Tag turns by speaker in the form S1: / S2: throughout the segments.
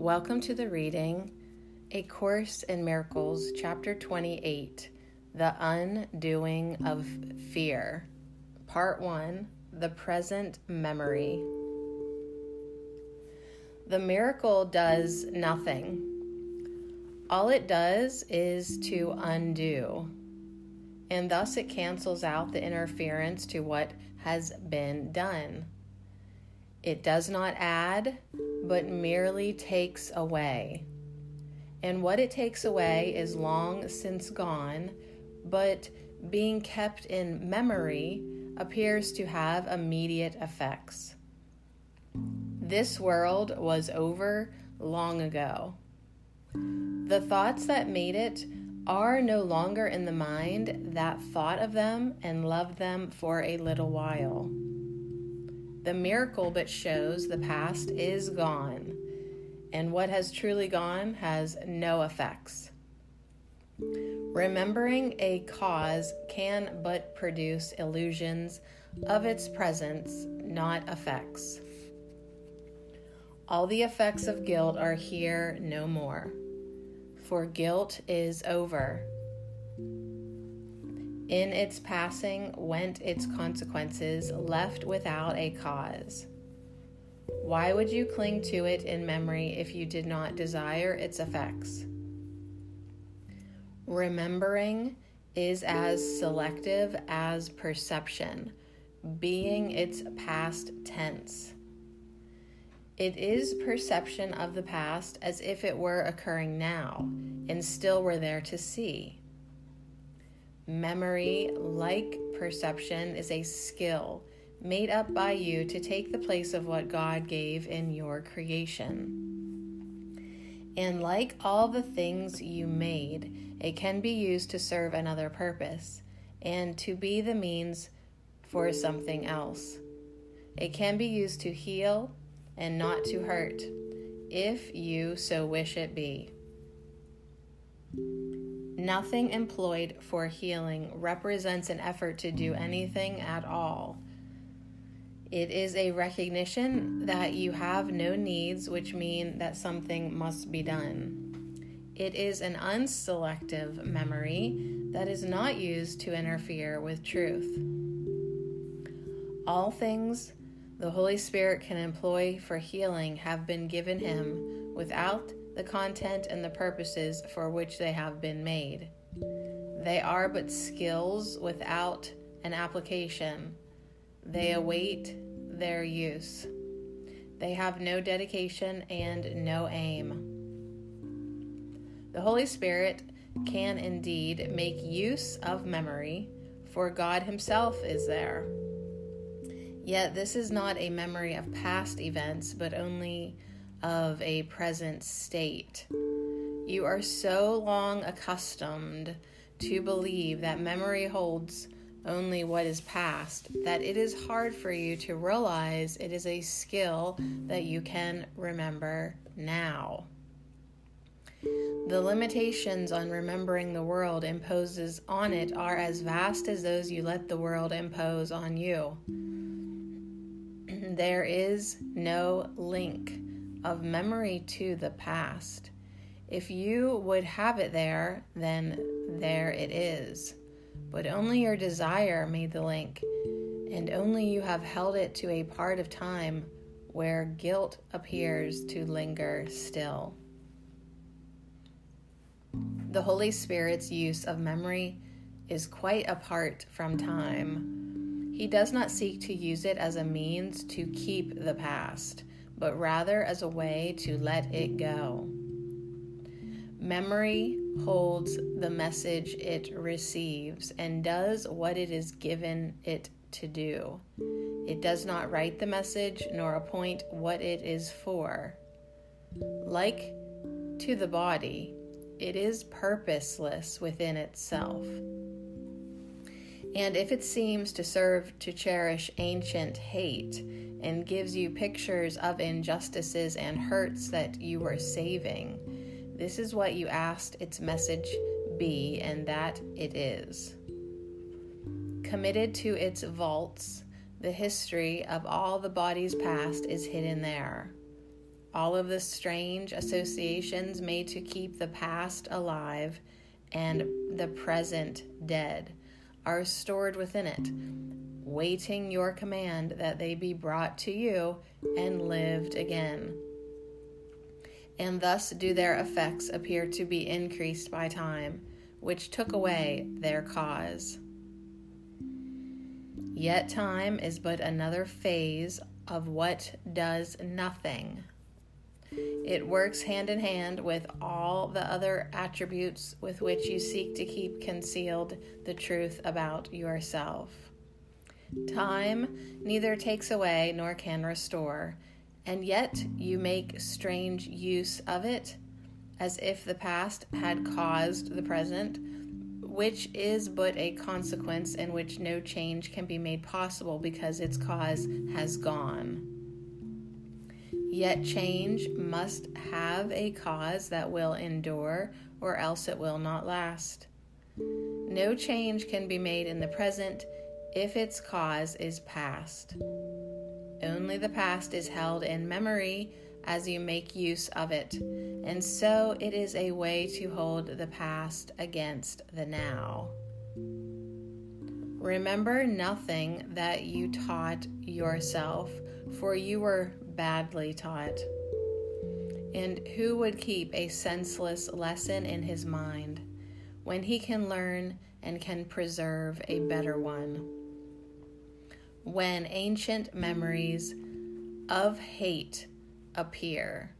S1: Welcome to the reading A Course in Miracles, Chapter 28 The Undoing of Fear, Part 1 The Present Memory. The miracle does nothing. All it does is to undo, and thus it cancels out the interference to what has been done. It does not add, but merely takes away. And what it takes away is long since gone, but being kept in memory appears to have immediate effects. This world was over long ago. The thoughts that made it are no longer in the mind that thought of them and loved them for a little while. The miracle but shows the past is gone, and what has truly gone has no effects. Remembering a cause can but produce illusions of its presence, not effects. All the effects of guilt are here no more, for guilt is over in its passing went its consequences, left without a cause. Why would you cling to it in memory if you did not desire its effects? Remembering is as selective as perception, being its past tense. It is perception of the past as if it were occurring now and still were there to see. Memory, like perception, is a skill made up by you to take the place of what God gave in your creation. And like all the things you made, it can be used to serve another purpose and to be the means for something else. It can be used to heal and not to hurt, if you so wish it be. Nothing employed for healing represents an effort to do anything at all. It is a recognition that you have no needs, which mean that something must be done. It is an unselective memory that is not used to interfere with truth. All things the Holy Spirit can employ for healing have been given him without the content and the purposes for which they have been made. They are but skills without an application. They await their use. They have no dedication and no aim. The Holy Spirit can indeed make use of memory, for God Himself is there. Yet this is not a memory of past events, but only of a present state. You are so long accustomed to believe that memory holds only what is past that it is hard for you to realize it is a skill that you can remember now. The limitations on remembering the world imposes on it are as vast as those you let the world impose on you. There is no link of memory to the past. If you would have it there, then there it is. But only your desire made the link, and only you have held it to a part of time where guilt appears to linger still. The Holy Spirit's use of memory is quite apart from time. He does not seek to use it as a means to keep the past but rather as a way to let it go. Memory holds the message it receives and does what it is given it to do. It does not write the message nor appoint what it is for. Like to the body, it is purposeless within itself. And if it seems to serve to cherish ancient hate, and gives you pictures of injustices and hurts that you were saving. This is what you asked its message be, and that it is. Committed to its vaults, the history of all the bodies past is hidden there. all of the strange associations made to keep the past alive and the present dead are stored within it, waiting your command that they be brought to you and lived again. And thus do their effects appear to be increased by time, which took away their cause. Yet time is but another phase of what does nothing. It works hand in hand with all the other attributes with which you seek to keep concealed the truth about yourself. Time neither takes away nor can restore, and yet you make strange use of it, as if the past had caused the present, which is but a consequence in which no change can be made possible because its cause has gone. Yet change must have a cause that will endure, or else it will not last. No change can be made in the present if its cause is past. Only the past is held in memory as you make use of it, and so it is a way to hold the past against the now. Remember nothing that you taught yourself, for you were badly taught. And who would keep a senseless lesson in his mind when he can learn and can preserve a better one? When ancient memories of hate appear,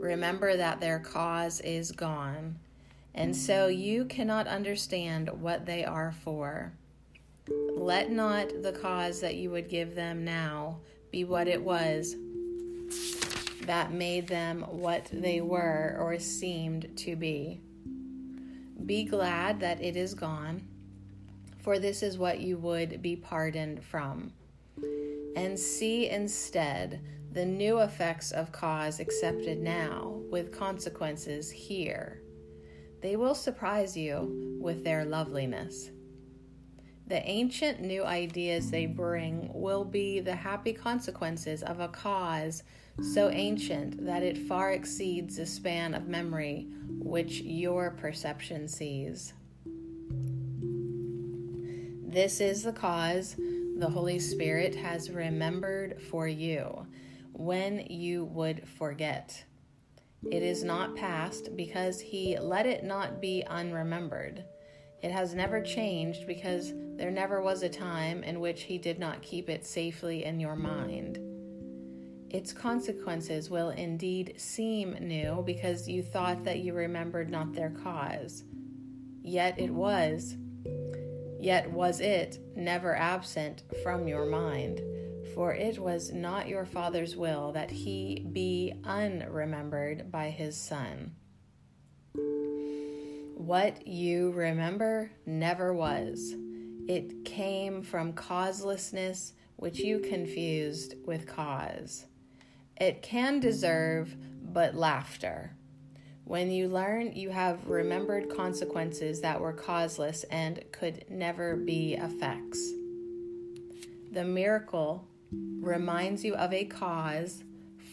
S1: remember that their cause is gone, and so you cannot understand what they are for. Let not the cause that you would give them now be what it was that made them what they were or seemed to be. Be glad that it is gone, for this is what you would be pardoned from and see instead the new effects of cause accepted now with consequences here. They will surprise you with their loveliness. The ancient new ideas they bring will be the happy consequences of a cause so ancient that it far exceeds the span of memory which your perception sees. This is the cause the Holy Spirit has remembered for you when you would forget. It is not past because He let it not be unremembered. It has never changed because there never was a time in which He did not keep it safely in your mind. Its consequences will indeed seem new because you thought that you remembered not their cause. Yet it was Yet was it never absent from your mind, for it was not your Father's will that he be unremembered by his Son. What you remember never was. It came from causelessness, which you confused with cause. It can deserve but laughter when you learn, you have remembered consequences that were causeless and could never be effects. The miracle reminds you of a cause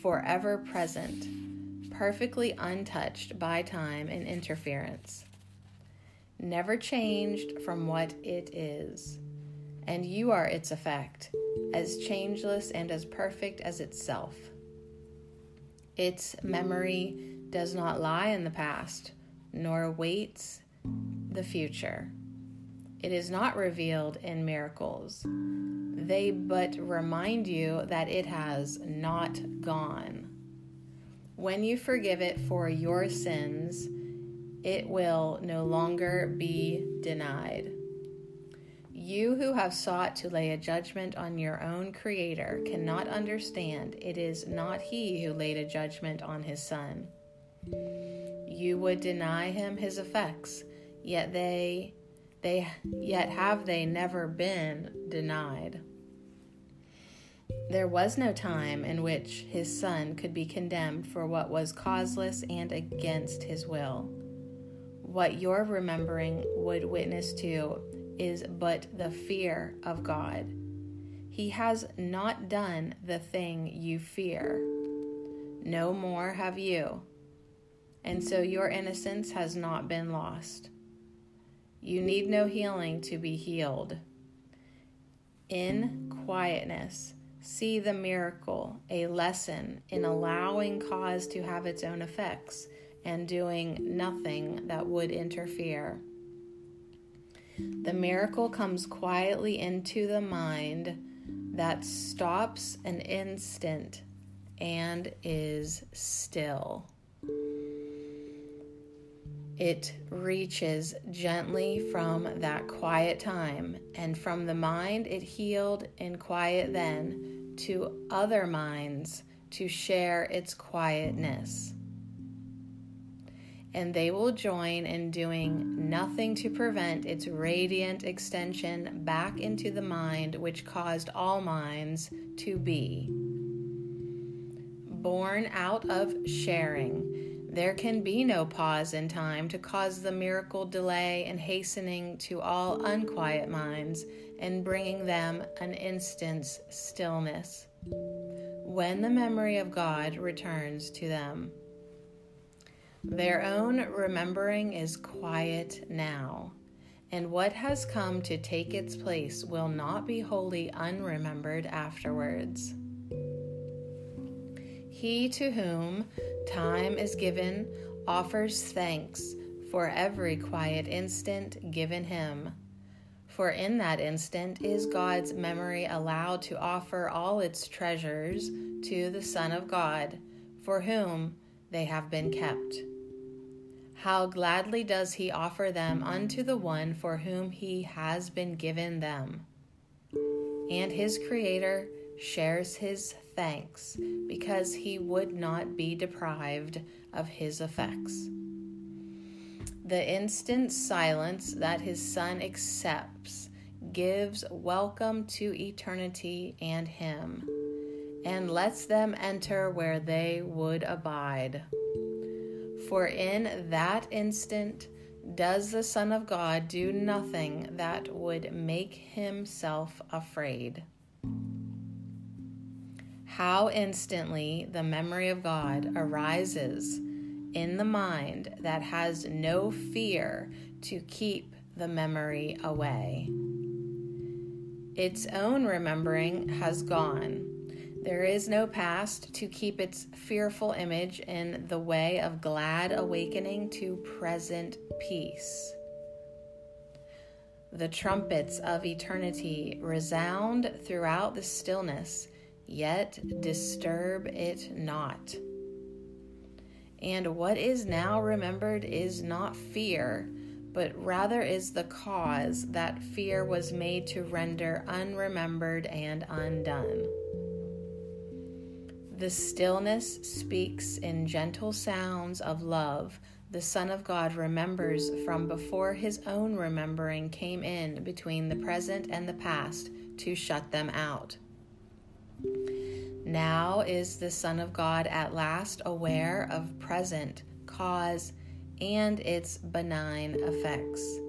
S1: forever present, perfectly untouched by time and interference, never changed from what it is. And you are its effect, as changeless and as perfect as itself. Its memory does not lie in the past, nor awaits the future. It is not revealed in miracles. They but remind you that it has not gone. When you forgive it for your sins, it will no longer be denied. You who have sought to lay a judgment on your own Creator cannot understand it is not He who laid a judgment on His Son you would deny him his effects, yet they they yet have they never been denied. There was no time in which his son could be condemned for what was causeless and against his will. What your remembering would witness to is but the fear of God. He has not done the thing you fear no more have you. And so your innocence has not been lost. You need no healing to be healed. In quietness, see the miracle, a lesson in allowing cause to have its own effects and doing nothing that would interfere. The miracle comes quietly into the mind that stops an instant and is still. It reaches gently from that quiet time, and from the mind it healed in quiet then to other minds to share its quietness. And they will join in doing nothing to prevent its radiant extension back into the mind which caused all minds to be. Born out of sharing there can be no pause in time to cause the miracle delay and hastening to all unquiet minds and bringing them an instant's stillness when the memory of God returns to them. Their own remembering is quiet now, and what has come to take its place will not be wholly unremembered afterwards. He to whom time is given offers thanks for every quiet instant given him. For in that instant is God's memory allowed to offer all its treasures to the Son of God, for whom they have been kept. How gladly does he offer them unto the one for whom he has been given them. And his Creator shares his thanks because he would not be deprived of his effects. The instant silence that his son accepts gives welcome to eternity and him, and lets them enter where they would abide. For in that instant does the Son of God do nothing that would make himself afraid. How instantly the memory of God arises in the mind that has no fear to keep the memory away. Its own remembering has gone. There is no past to keep its fearful image in the way of glad awakening to present peace. The trumpets of eternity resound throughout the stillness yet disturb it not. And what is now remembered is not fear, but rather is the cause that fear was made to render unremembered and undone. The stillness speaks in gentle sounds of love. The Son of God remembers from before his own remembering came in between the present and the past to shut them out. Now is the Son of God at last aware of present cause and its benign effects.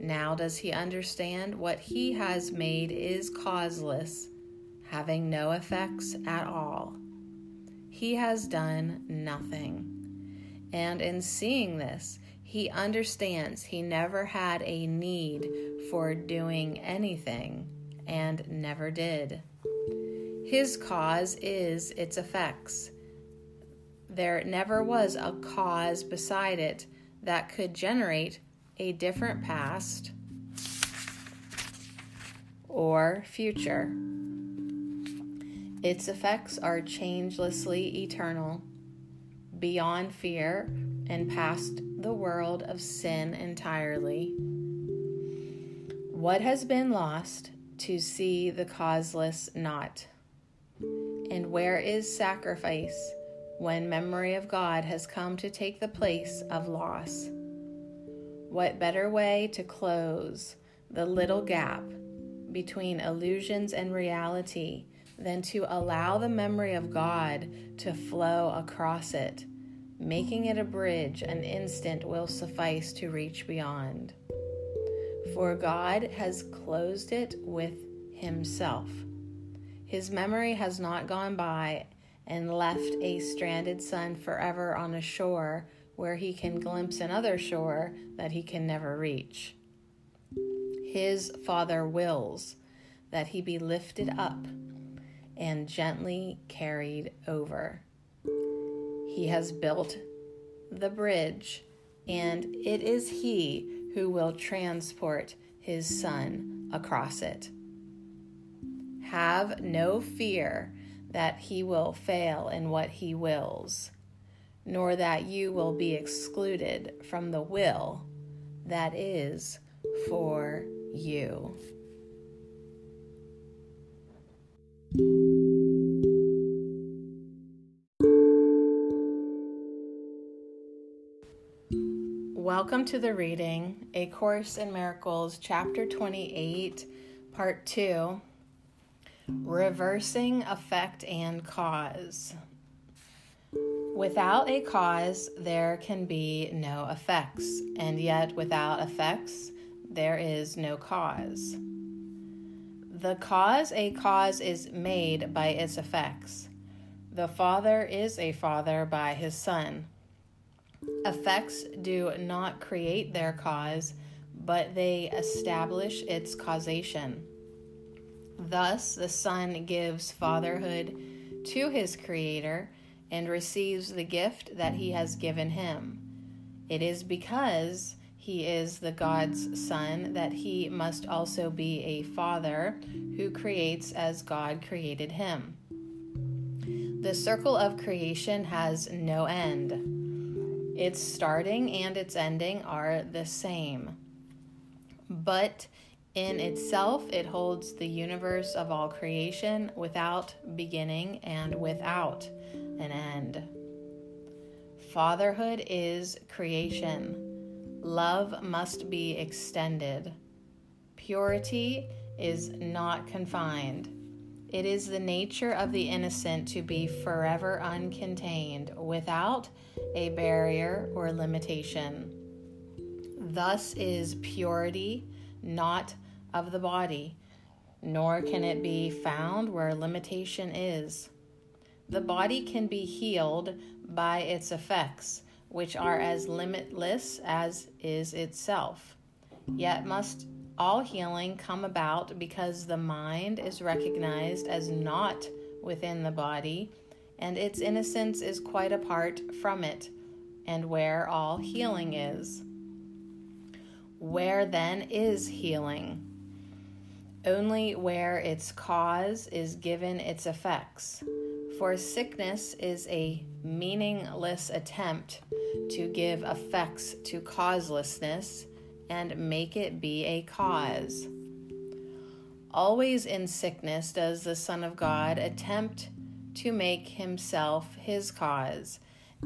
S1: Now does he understand what he has made is causeless, having no effects at all. He has done nothing. And in seeing this, he understands he never had a need for doing anything and never did. His cause is its effects. There never was a cause beside it that could generate a different past or future. Its effects are changelessly eternal, beyond fear, and past the world of sin entirely. What has been lost to see the causeless not? And where is sacrifice when memory of God has come to take the place of loss? What better way to close the little gap between illusions and reality than to allow the memory of God to flow across it, making it a bridge an instant will suffice to reach beyond? For God has closed it with Himself. His memory has not gone by, and left a stranded son forever on a shore where he can glimpse another shore that he can never reach. His father wills that he be lifted up and gently carried over. He has built the bridge, and it is he who will transport his son across it. Have no fear that he will fail in what he wills, nor that you will be excluded from the will that is for you. Welcome to the reading, A Course in Miracles, Chapter 28, Part 2 Reversing Effect and Cause. Without a cause, there can be no effects, and yet without effects, there is no cause. The cause a cause is made by its effects. The Father is a Father by his Son Effects do not create their cause, but they establish its causation. Thus, the Son gives fatherhood to his Creator and receives the gift that he has given him. It is because he is the God's Son that he must also be a Father who creates as God created him. The circle of creation has no end. Its starting and its ending are the same. But in itself, it holds the universe of all creation without beginning and without an end. Fatherhood is creation. Love must be extended. Purity is not confined. It is the nature of the innocent to be forever uncontained, without a barrier or limitation. Thus is purity not of the body, nor can it be found where limitation is. The body can be healed by its effects, which are as limitless as is itself. Yet must all healing come about because the mind is recognized as not within the body and its innocence is quite apart from it, and where all healing is. Where then is healing? Only where its cause is given its effects. For sickness is a meaningless attempt to give effects to causelessness and make it be a cause. Always in sickness does the Son of God attempt to make himself his cause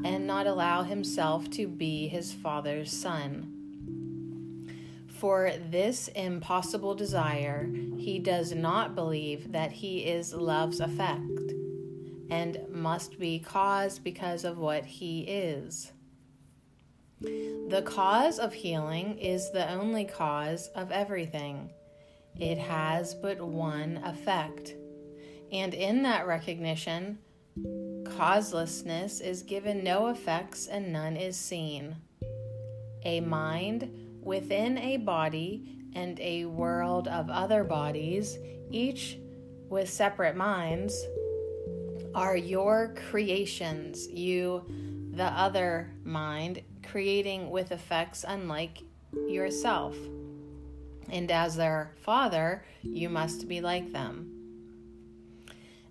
S1: and not allow himself to be his Father's Son. For this impossible desire, he does not believe that he is love's effect and must be caused because of what he is. The cause of healing is the only cause of everything. It has but one effect. And in that recognition, causelessness is given no effects and none is seen. A mind within a body and a world of other bodies, each with separate minds, are your creations, you, the other mind, creating with effects unlike yourself. And as their father, you must be like them.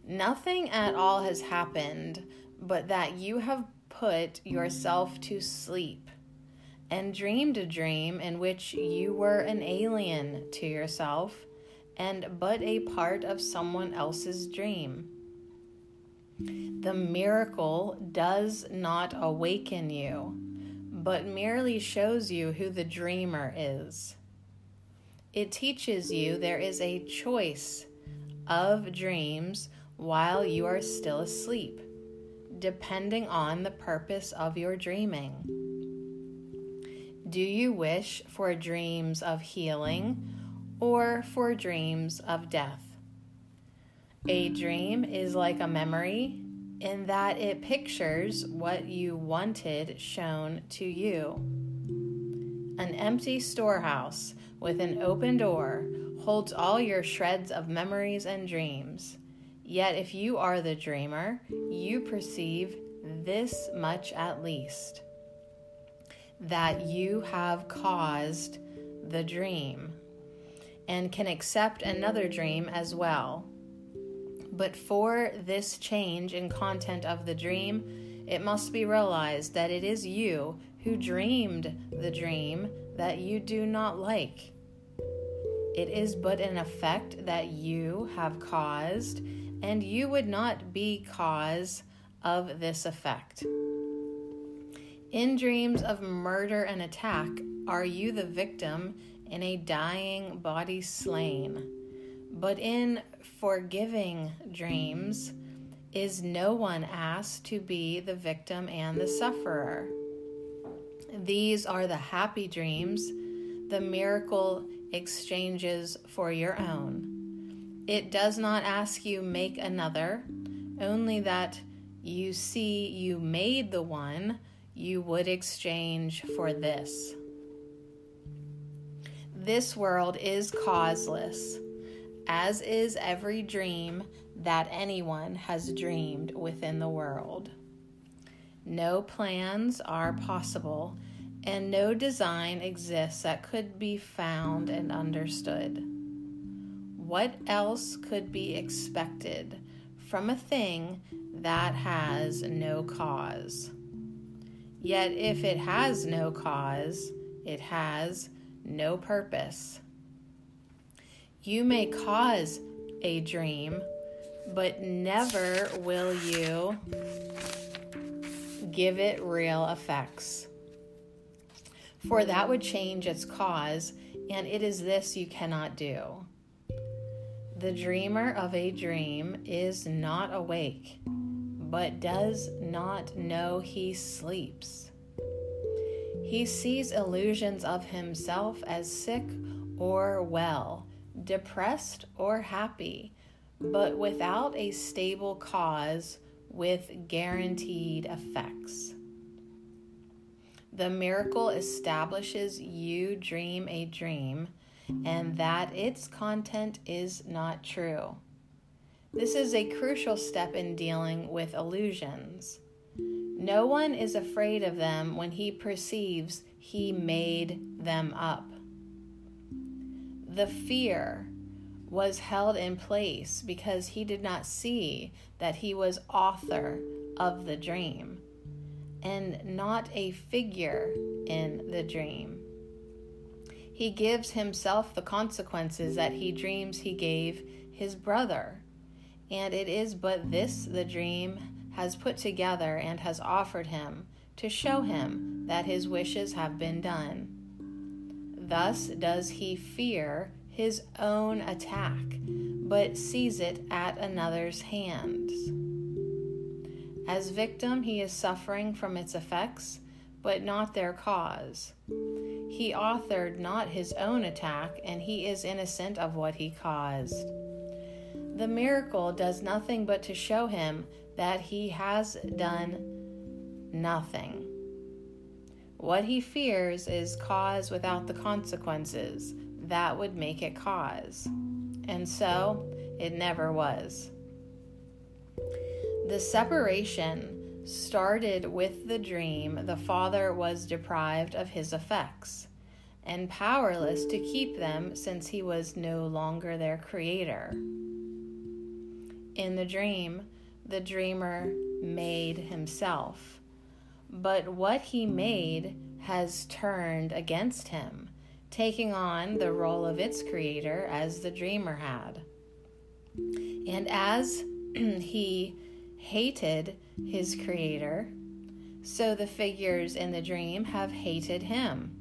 S1: Nothing at all has happened but that you have put yourself to sleep and dreamed a dream in which you were an alien to yourself and but a part of someone else's dream. The miracle does not awaken you, but merely shows you who the dreamer is. It teaches you there is a choice of dreams while you are still asleep, depending on the purpose of your dreaming. Do you wish for dreams of healing or for dreams of death? A dream is like a memory, in that it pictures what you wanted shown to you. An empty storehouse with an open door holds all your shreds of memories and dreams. Yet, if you are the dreamer, you perceive this much at least that you have caused the dream and can accept another dream as well. But for this change in content of the dream, it must be realized that it is you who dreamed the dream that you do not like. It is but an effect that you have caused, and you would not be cause of this effect. In dreams of murder and attack, are you the victim in a dying body slain? But in forgiving dreams, is no one asked to be the victim and the sufferer? These are the happy dreams, the miracle exchanges for your own. It does not ask you make another, only that you see you made the one you would exchange for this. This world is causeless, as is every dream that anyone has dreamed within the world. No plans are possible, and no design exists that could be found and understood. What else could be expected from a thing that has no cause? Yet, if it has no cause, it has no purpose. You may cause a dream, but never will you give it real effects. For that would change its cause, and it is this you cannot do. The dreamer of a dream is not awake but does not know he sleeps. He sees illusions of himself as sick or well, depressed or happy, but without a stable cause with guaranteed effects. The miracle establishes you dream a dream and that its content is not true. This is a crucial step in dealing with illusions. No one is afraid of them when he perceives he made them up. The fear was held in place because he did not see that he was author of the dream and not a figure in the dream. He gives himself the consequences that he dreams he gave his brother and it is but this the dream has put together and has offered him to show him that his wishes have been done. Thus does he fear his own attack, but sees it at another's hands. As victim, he is suffering from its effects, but not their cause. He authored not his own attack, and he is innocent of what he caused. The miracle does nothing but to show him that he has done nothing. What he fears is cause without the consequences that would make it cause. And so it never was. The separation started with the dream the father was deprived of his effects and powerless to keep them since he was no longer their creator. In the dream, the dreamer made himself. But what he made has turned against him, taking on the role of its creator as the dreamer had. And as he hated his creator, so the figures in the dream have hated him.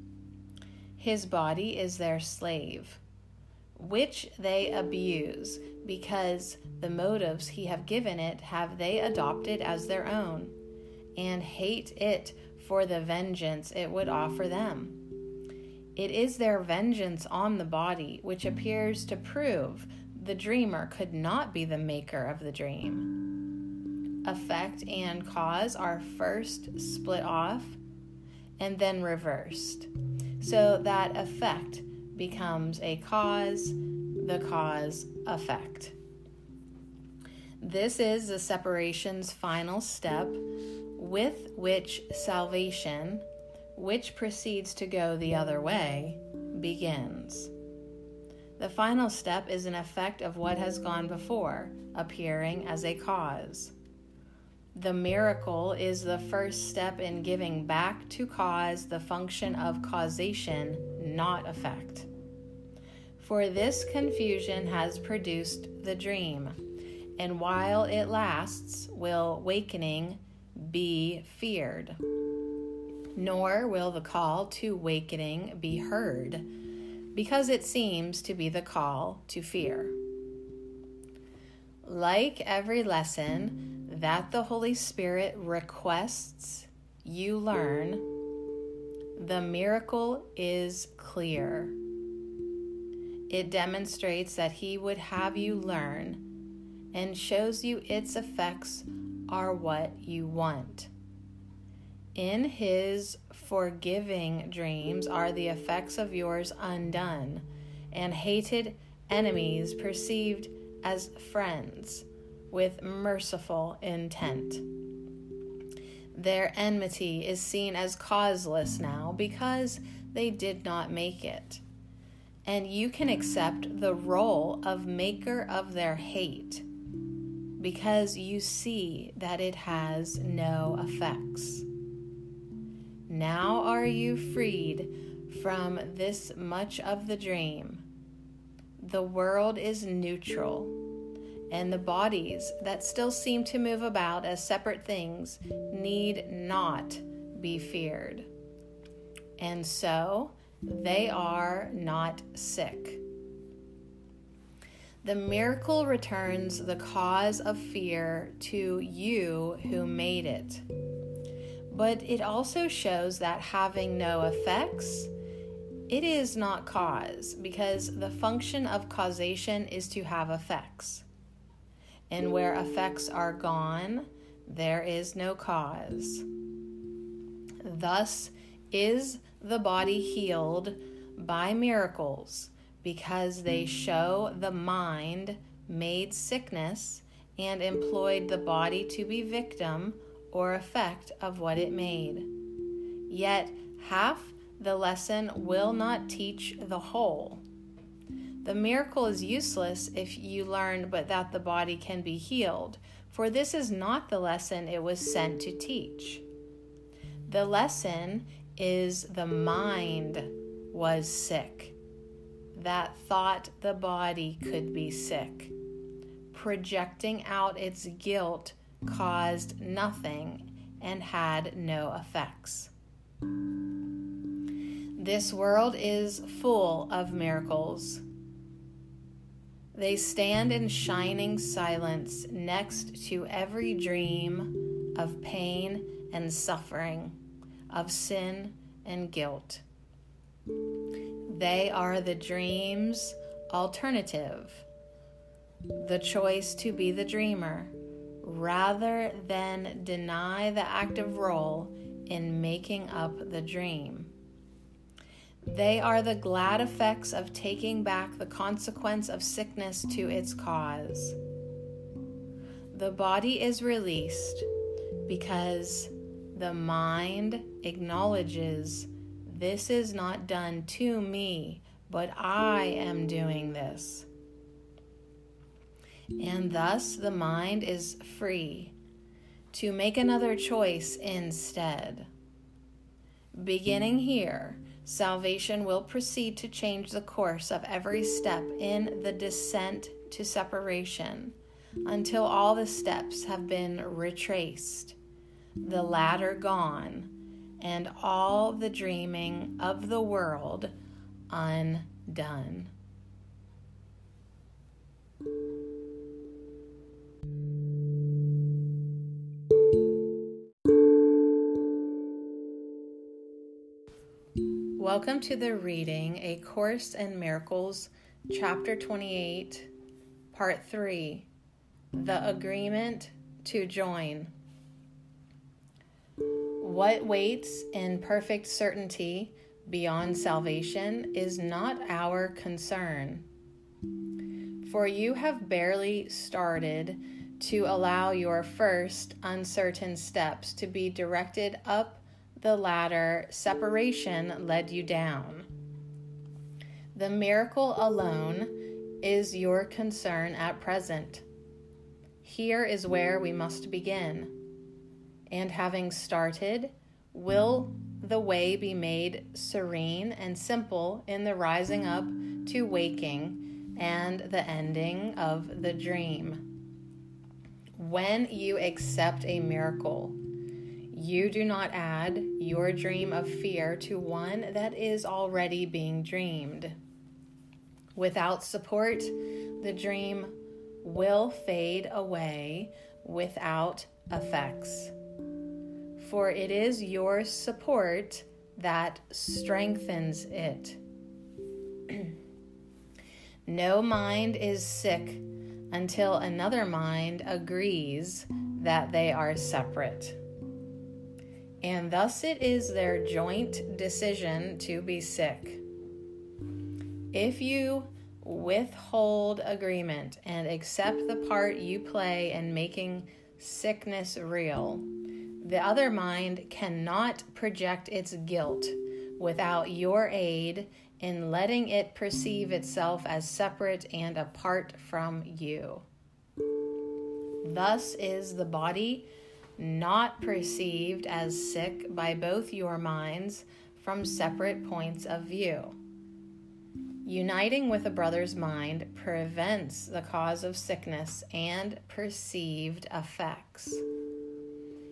S1: His body is their slave, which they abuse because the motives he have given it have they adopted as their own, and hate it for the vengeance it would offer them. It is their vengeance on the body which appears to prove the dreamer could not be the maker of the dream. effect, and cause are first split off and then reversed. So that effect becomes a cause, the cause effect. This is the separation's final step with which salvation, which proceeds to go the other way, begins. The final step is an effect of what has gone before, appearing as a cause. The miracle is the first step in giving back to cause the function of causation, not effect. For this confusion has produced the dream, and while it lasts, will wakening be feared. Nor will the call to wakening be heard, because it seems to be the call to fear. Like every lesson, that the Holy Spirit requests you learn, the miracle is clear. It demonstrates that He would have you learn and shows you its effects are what you want. In His forgiving dreams are the effects of yours undone and hated enemies perceived as friends with merciful intent. Their enmity is seen as causeless now because they did not make it. And you can accept the role of maker of their hate because you see that it has no effects. Now are you freed from this much of the dream. The world is neutral and the bodies that still seem to move about as separate things need not be feared. And so they are not sick. The miracle returns the cause of fear to you who made it. But it also shows that having no effects, it is not cause, because the function of causation is to have effects and where effects are gone, there is no cause. Thus is the body healed by miracles, because they show the mind made sickness and employed the body to be victim or effect of what it made. Yet half the lesson will not teach the whole. The miracle is useless if you learn but that the body can be healed, for this is not the lesson it was sent to teach. The lesson is the mind was sick, that thought the body could be sick. Projecting out its guilt caused nothing and had no effects. This world is full of miracles they stand in shining silence next to every dream of pain and suffering, of sin and guilt. They are the dream's alternative, the choice to be the dreamer, rather than deny the active role in making up the dream. They are the glad effects of taking back the consequence of sickness to its cause. The body is released because the mind acknowledges this is not done to me, but I am doing this. And thus the mind is free to make another choice instead. Beginning here, Salvation will proceed to change the course of every step in the descent to separation until all the steps have been retraced, the ladder gone, and all the dreaming of the world undone. Welcome to the reading A Course in Miracles, Chapter 28, Part 3 The Agreement to join. What waits in perfect certainty beyond salvation is not our concern. For you have barely started to allow your first uncertain steps to be directed up the ladder separation led you down. The miracle alone is your concern at present. Here is where we must begin. And having started, will the way be made serene and simple in the rising up to waking and the ending of the dream. When you accept a miracle, you do not add your dream of fear to one that is already being dreamed. Without support, the dream will fade away without effects for it is your support that strengthens it. no mind is sick until another mind agrees that they are separate. And thus it is their joint decision to be sick. If you withhold agreement and accept the part you play in making sickness real, the other mind cannot project its guilt without your aid in letting it perceive itself as separate and apart from you. Thus is the body not perceived as sick by both your minds from separate points of view. Uniting with a brother's mind prevents the cause of sickness and perceived effects.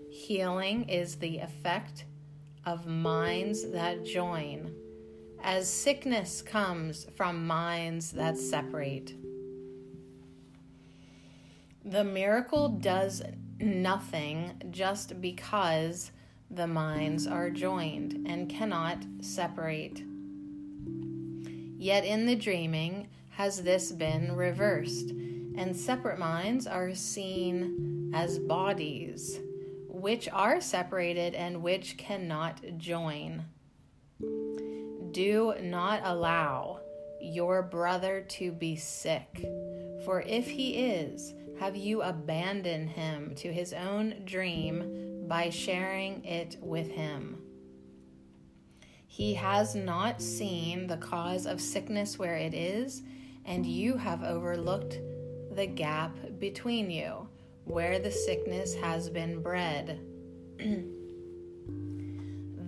S1: Healing is the effect of minds that join, as sickness comes from minds that separate. The miracle does nothing just because the minds are joined and cannot separate. Yet in the dreaming has this been reversed, and separate minds are seen as bodies which are separated and which cannot join. Do not allow your brother to be sick, for if he is, have you abandoned him to his own dream by sharing it with him? He has not seen the cause of sickness where it is, and you have overlooked the gap between you where the sickness has been bred.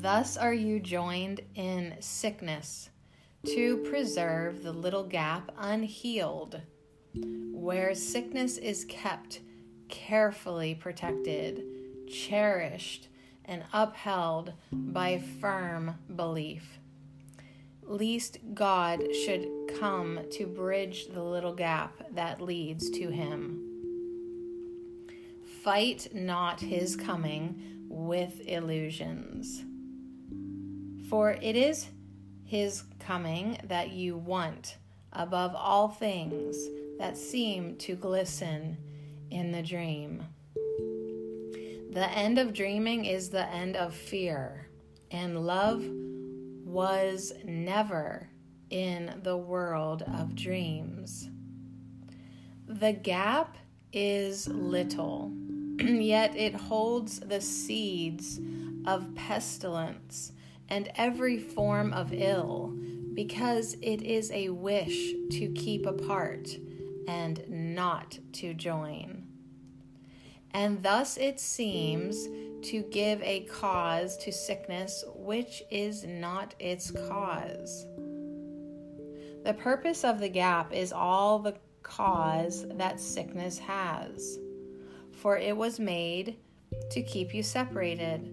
S1: Thus are you joined in sickness to preserve the little gap unhealed, where sickness is kept carefully protected, cherished, and upheld by firm belief. Least God should come to bridge the little gap that leads to Him. Fight not his coming with illusions. For it is his coming that you want above all things that seem to glisten in the dream. The end of dreaming is the end of fear, and love was never in the world of dreams. The gap is little yet it holds the seeds of pestilence and every form of ill, because it is a wish to keep apart and not to join. And thus it seems to give a cause to sickness which is not its cause. The purpose of the gap is all the cause that sickness has for it was made to keep you separated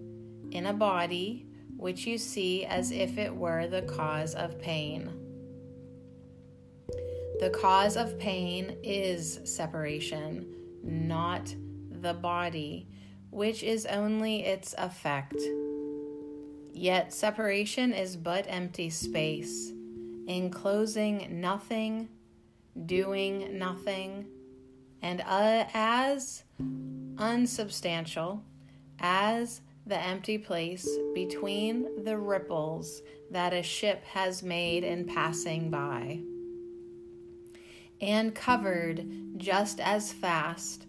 S1: in a body which you see as if it were the cause of pain. The cause of pain is separation, not the body, which is only its effect. Yet separation is but empty space, enclosing nothing, doing nothing, and uh, as unsubstantial as the empty place between the ripples that a ship has made in passing by, and covered just as fast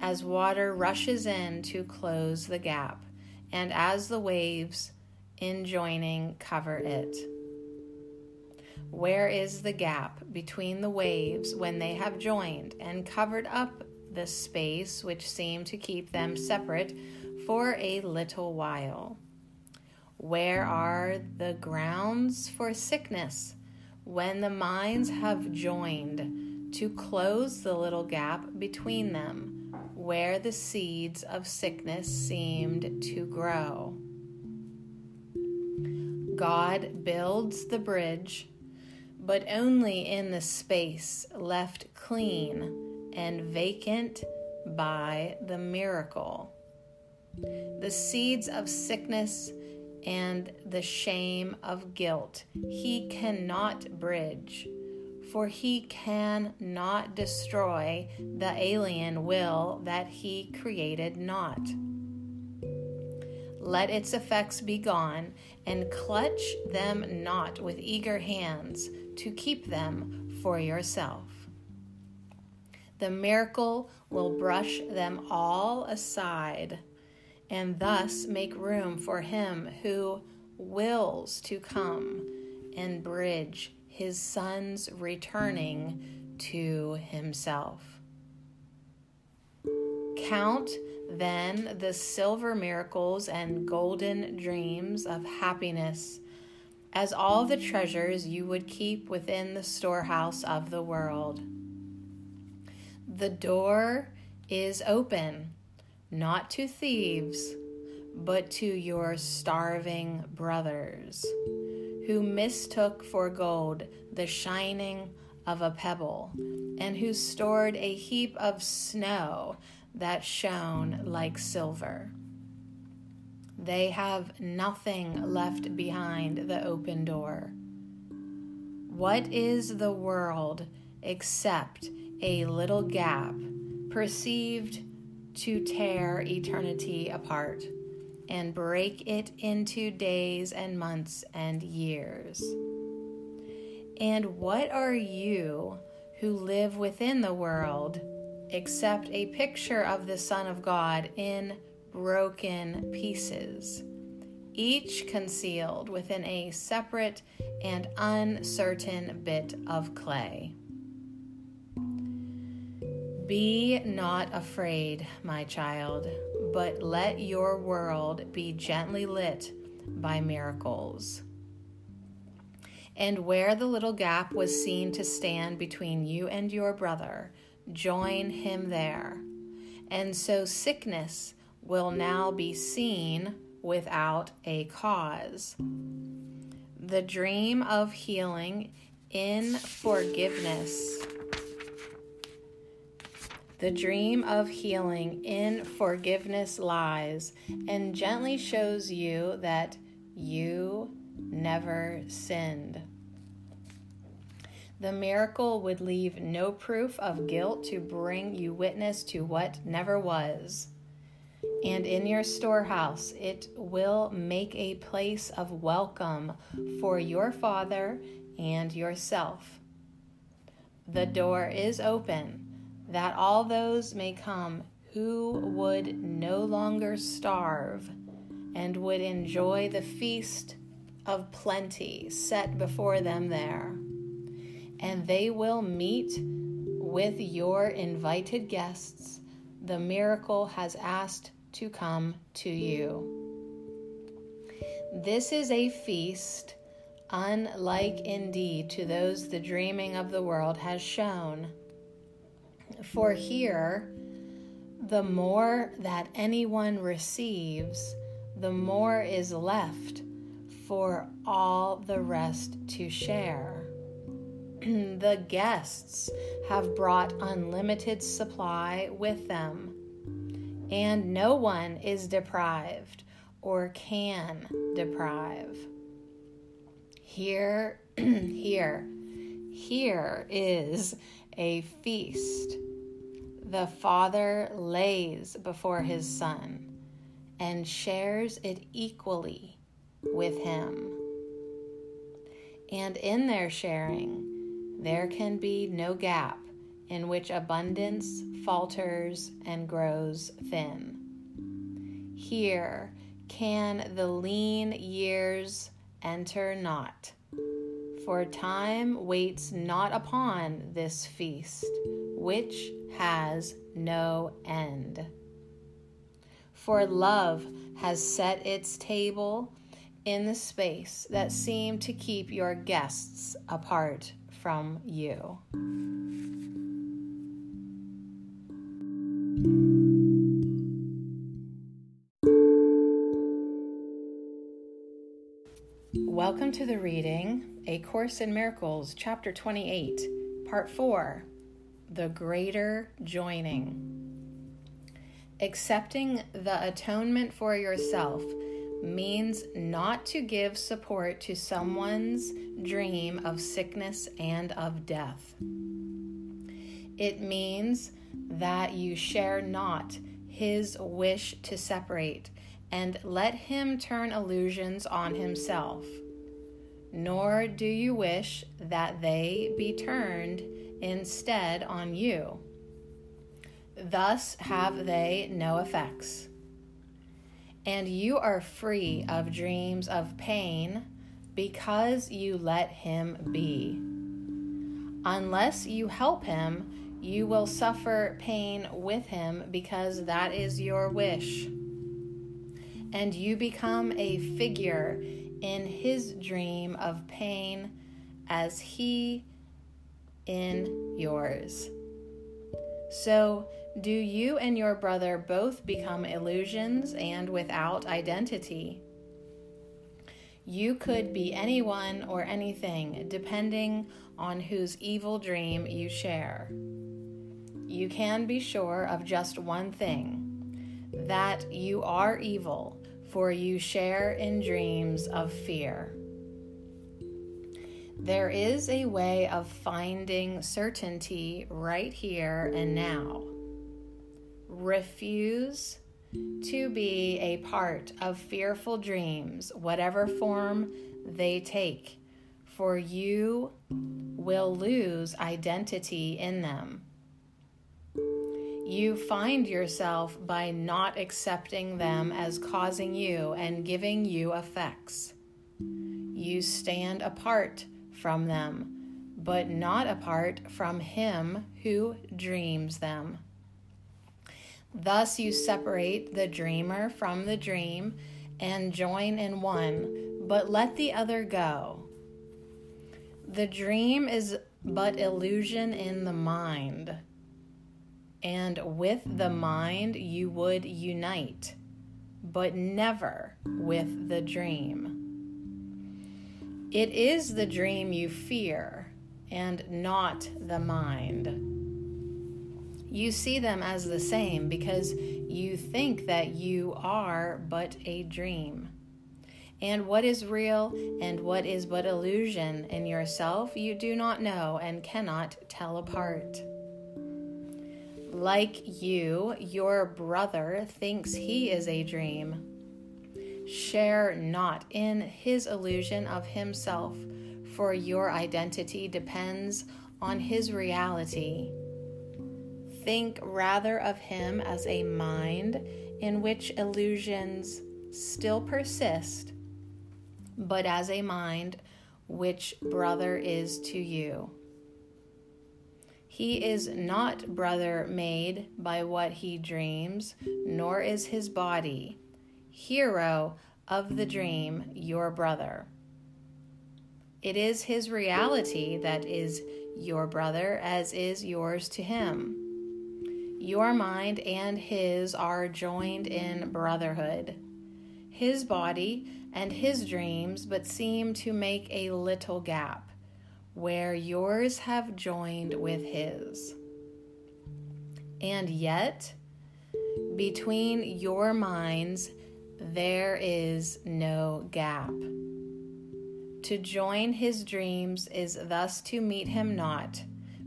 S1: as water rushes in to close the gap, and as the waves in joining cover it. Where is the gap between the waves when they have joined and covered up the space which seemed to keep them separate for a little while? Where are the grounds for sickness when the minds have joined to close the little gap between them, where the seeds of sickness seemed to grow? God builds the bridge, but only in the space left clean and vacant by the miracle. The seeds of sickness and the shame of guilt he cannot bridge, for he can not destroy the alien will that he created not. Let its effects be gone, and clutch them not with eager hands to keep them for yourself. The miracle will brush them all aside and thus make room for him who wills to come and bridge his son's returning to himself. Count then the silver miracles and golden dreams of happiness as all the treasures you would keep within the storehouse of the world. The door is open not to thieves, but to your starving brothers, who mistook for gold the shining of a pebble, and who stored a heap of snow that shone like silver. They have nothing left behind the open door. What is the world except a little gap perceived to tear eternity apart and break it into days and months and years. And what are you who live within the world except a picture of the Son of God in broken pieces, each concealed within a separate and uncertain bit of clay? Be not afraid, my child, but let your world be gently lit by miracles. And where the little gap was seen to stand between you and your brother, join him there. And so sickness will now be seen without a cause. The dream of healing in forgiveness the dream of healing in forgiveness lies and gently shows you that you never sinned. The miracle would leave no proof of guilt to bring you witness to what never was. And in your storehouse, it will make a place of welcome for your Father and yourself. The door is open that all those may come who would no longer starve and would enjoy the feast of plenty set before them there. And they will meet with your invited guests. The miracle has asked to come to you. This is a feast unlike indeed to those the dreaming of the world has shown. For here, the more that anyone receives, the more is left for all the rest to share. the guests have brought unlimited supply with them, and no one is deprived or can deprive. Here, here, here is a feast the Father lays before his Son and shares it equally with him. And in their sharing, there can be no gap in which abundance falters and grows thin. Here can the lean years enter not, for time waits not upon this feast, which has no end. For love has set its table in the space that seemed to keep your guests apart from you. Welcome to the reading, A Course in Miracles, Chapter 28, Part 4 The Greater Joining. Accepting the atonement for yourself means not to give support to someone's dream of sickness and of death. It means that you share not his wish to separate and let him turn illusions on himself nor do you wish that they be turned instead on you. Thus have they no effects. And you are free of dreams of pain because you let him be. Unless you help him, you will suffer pain with him because that is your wish. And you become a figure in his dream of pain as he in yours. So, do you and your brother both become illusions and without identity? You could be anyone or anything depending on whose evil dream you share. You can be sure of just one thing that you are evil for you share in dreams of fear. There is a way of finding certainty right here and now. Refuse to be a part of fearful dreams, whatever form they take, for you will lose identity in them. You find yourself by not accepting them as causing you and giving you effects. You stand apart from them, but not apart from Him who dreams them. Thus, you separate the dreamer from the dream and join in one, but let the other go. The dream is but illusion in the mind and with the mind you would unite, but never with the dream. It is the dream you fear and not the mind. You see them as the same because you think that you are but a dream. And what is real and what is but illusion in yourself, you do not know and cannot tell apart. Like you, your brother thinks he is a dream. Share not in his illusion of himself, for your identity depends on his reality. Think rather of him as a mind in which illusions still persist, but as a mind which brother is to you. He is not brother made by what he dreams, nor is his body, hero of the dream, your brother. It is his reality that is your brother, as is yours to him. Your mind and his are joined in brotherhood. His body and his dreams but seem to make a little gap where yours have joined with his. And yet, between your minds, there is no gap. To join his dreams is thus to meet him not,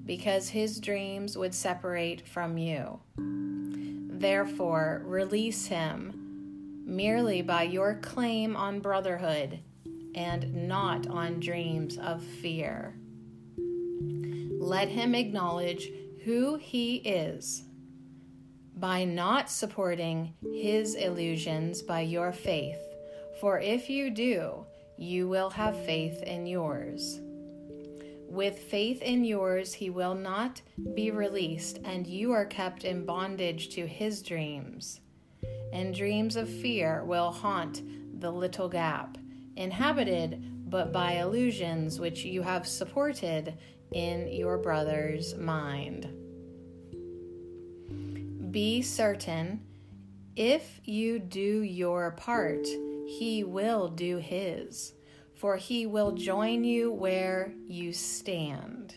S1: because his dreams would separate from you. Therefore, release him merely by your claim on brotherhood and not on dreams of fear. Let him acknowledge who he is by not supporting his illusions by your faith, for if you do, you will have faith in yours. With faith in yours, he will not be released, and you are kept in bondage to his dreams. And dreams of fear will haunt the little gap, inhabited but by illusions which you have supported in your brother's mind. Be certain if you do your part, he will do his for he will join you where you stand.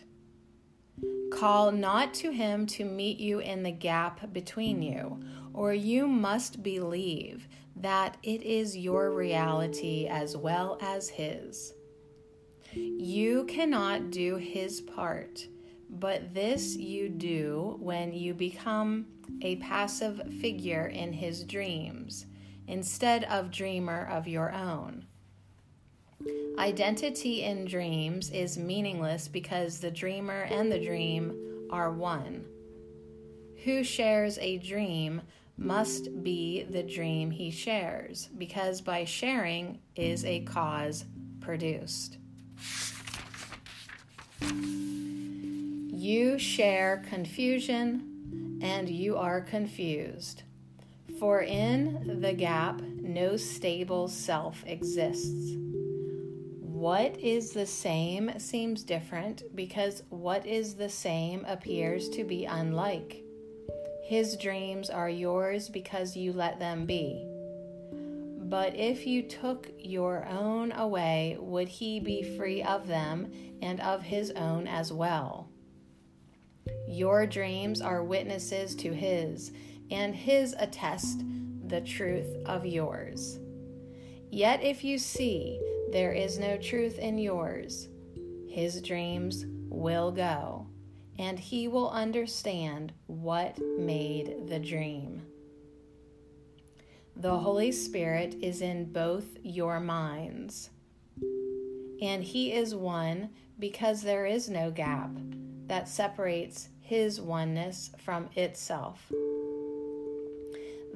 S1: Call not to him to meet you in the gap between you, or you must believe that it is your reality as well as his. You cannot do his part, but this you do when you become a passive figure in his dreams instead of dreamer of your own. Identity in dreams is meaningless because the dreamer and the dream are one. Who shares a dream must be the dream he shares, because by sharing is a cause produced. You share confusion and you are confused. For in the gap, no stable self exists what is the same seems different because what is the same appears to be unlike. His dreams are yours because you let them be. But if you took your own away, would he be free of them and of his own as well? Your dreams are witnesses to his, and his attest the truth of yours. Yet if you see there is no truth in yours. His dreams will go, and he will understand what made the dream. The Holy Spirit is in both your minds, and he is one because there is no gap that separates his oneness from itself.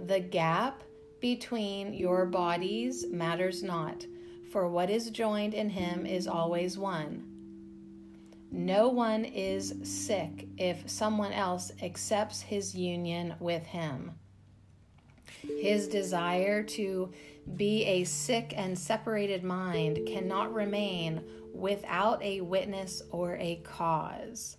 S1: The gap between your bodies matters not for what is joined in him is always one. No one is sick if someone else accepts his union with him. His desire to be a sick and separated mind cannot remain without a witness or a cause.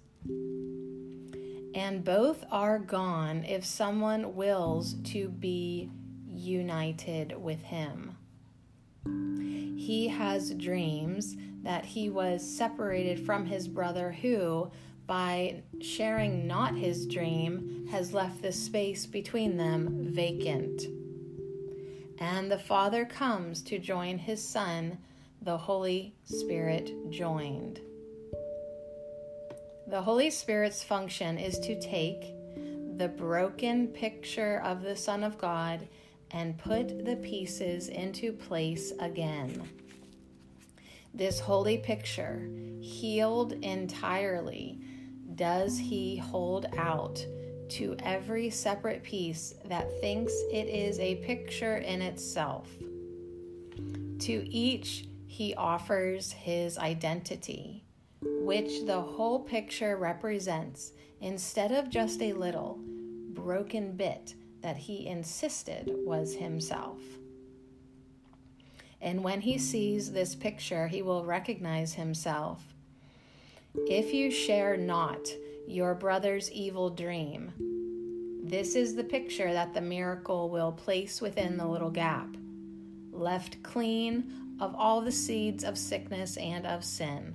S1: And both are gone if someone wills to be united with him he has dreams that he was separated from his brother who, by sharing not his dream, has left the space between them vacant. And the Father comes to join his Son, the Holy Spirit joined. The Holy Spirit's function is to take the broken picture of the Son of God and put the pieces into place again. This holy picture, healed entirely, does he hold out to every separate piece that thinks it is a picture in itself. To each, he offers his identity, which the whole picture represents, instead of just a little broken bit that he insisted was himself. And when he sees this picture, he will recognize himself. If you share not your brother's evil dream, this is the picture that the miracle will place within the little gap, left clean of all the seeds of sickness and of sin.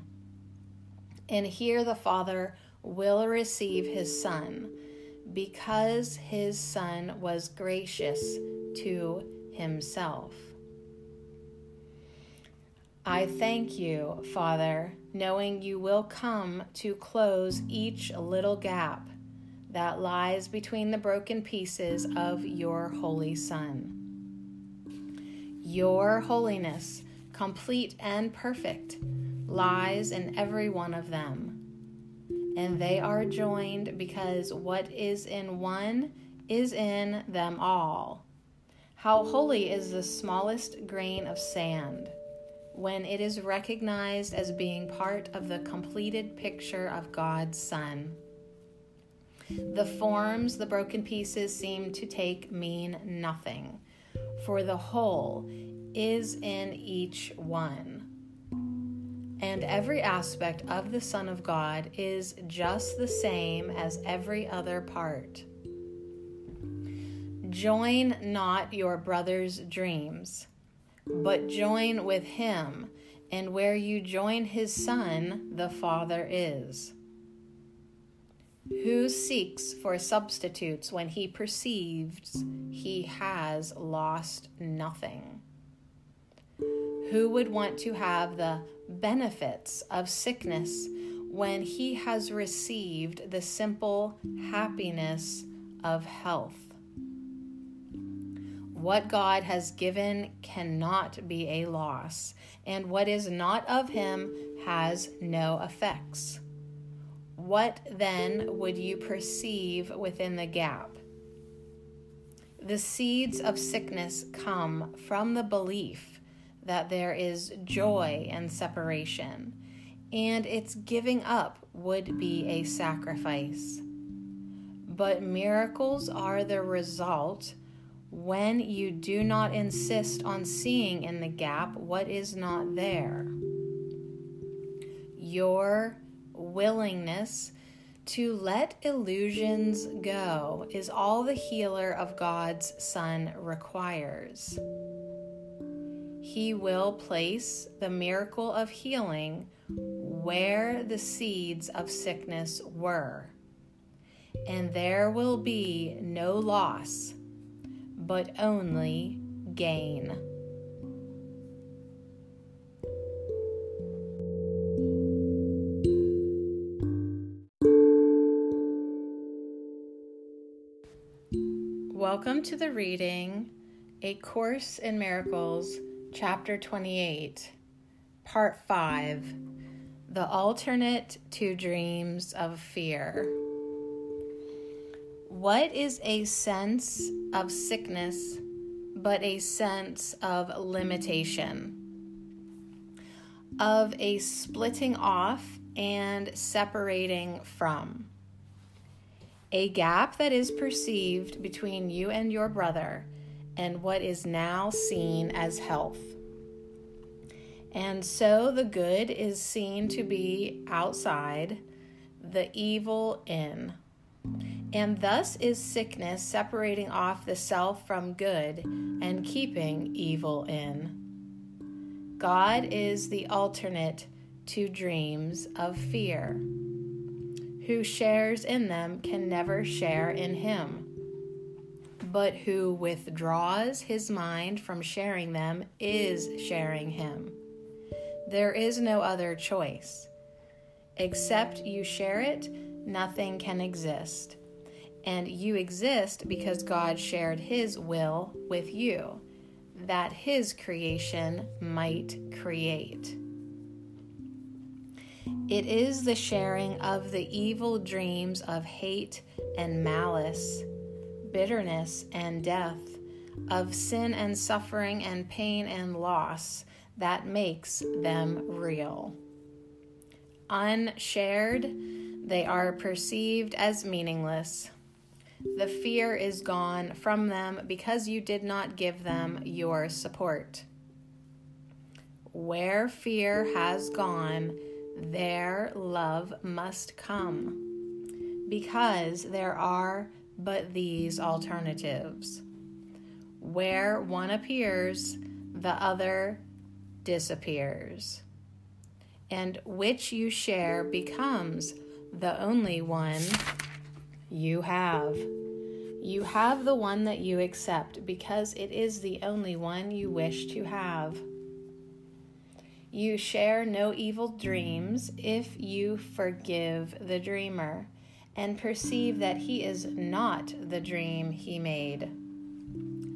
S1: And here the Father will receive his Son because his Son was gracious to himself. I thank you, Father, knowing you will come to close each little gap that lies between the broken pieces of your Holy Son. Your holiness, complete and perfect, lies in every one of them. And they are joined because what is in one is in them all. How holy is the smallest grain of sand when it is recognized as being part of the completed picture of God's Son. The forms the broken pieces seem to take mean nothing, for the whole is in each one. And every aspect of the Son of God is just the same as every other part. Join not your brother's dreams, but join with him, and where you join his Son, the Father is. Who seeks for substitutes when he perceives he has lost nothing? Who would want to have the benefits of sickness when he has received the simple happiness of health? What God has given cannot be a loss, and what is not of him has no effects. What then would you perceive within the gap? The seeds of sickness come from the belief that there is joy and separation, and its giving up would be a sacrifice. But miracles are the result when you do not insist on seeing in the gap what is not there. Your willingness to let illusions go is all the healer of God's Son requires. He will place the miracle of healing where the seeds of sickness were, and there will be no loss, but only gain. Welcome to the reading A Course in Miracles, Chapter 28, Part 5 The Alternate to Dreams of Fear. What is a sense of sickness but a sense of limitation? Of a splitting off and separating from? a gap that is perceived between you and your brother and what is now seen as health. And so the good is seen to be outside, the evil in. And thus is sickness separating off the self from good and keeping evil in. God is the alternate to dreams of fear who shares in them can never share in him. But who withdraws his mind from sharing them is sharing him. There is no other choice. Except you share it, nothing can exist. And you exist because God shared his will with you, that his creation might create. It is the sharing of the evil dreams of hate and malice, bitterness and death, of sin and suffering and pain and loss that makes them real. Unshared, they are perceived as meaningless. The fear is gone from them because you did not give them your support. Where fear has gone, their love must come because there are but these alternatives. Where one appears, the other disappears. And which you share becomes the only one you have. You have the one that you accept because it is the only one you wish to have. You share no evil dreams if you forgive the dreamer and perceive that he is not the dream he made.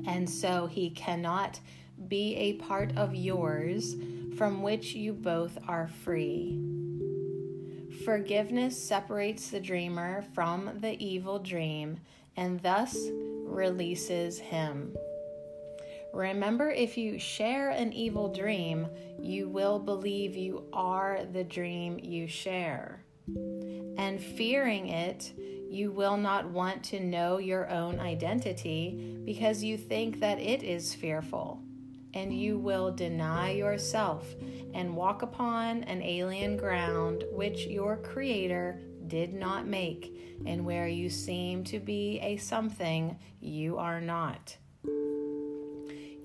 S1: And so he cannot be a part of yours from which you both are free. Forgiveness separates the dreamer from the evil dream and thus releases him. Remember, if you share an evil dream, you will believe you are the dream you share. And fearing it, you will not want to know your own identity because you think that it is fearful. And you will deny yourself and walk upon an alien ground which your Creator did not make, and where you seem to be a something you are not.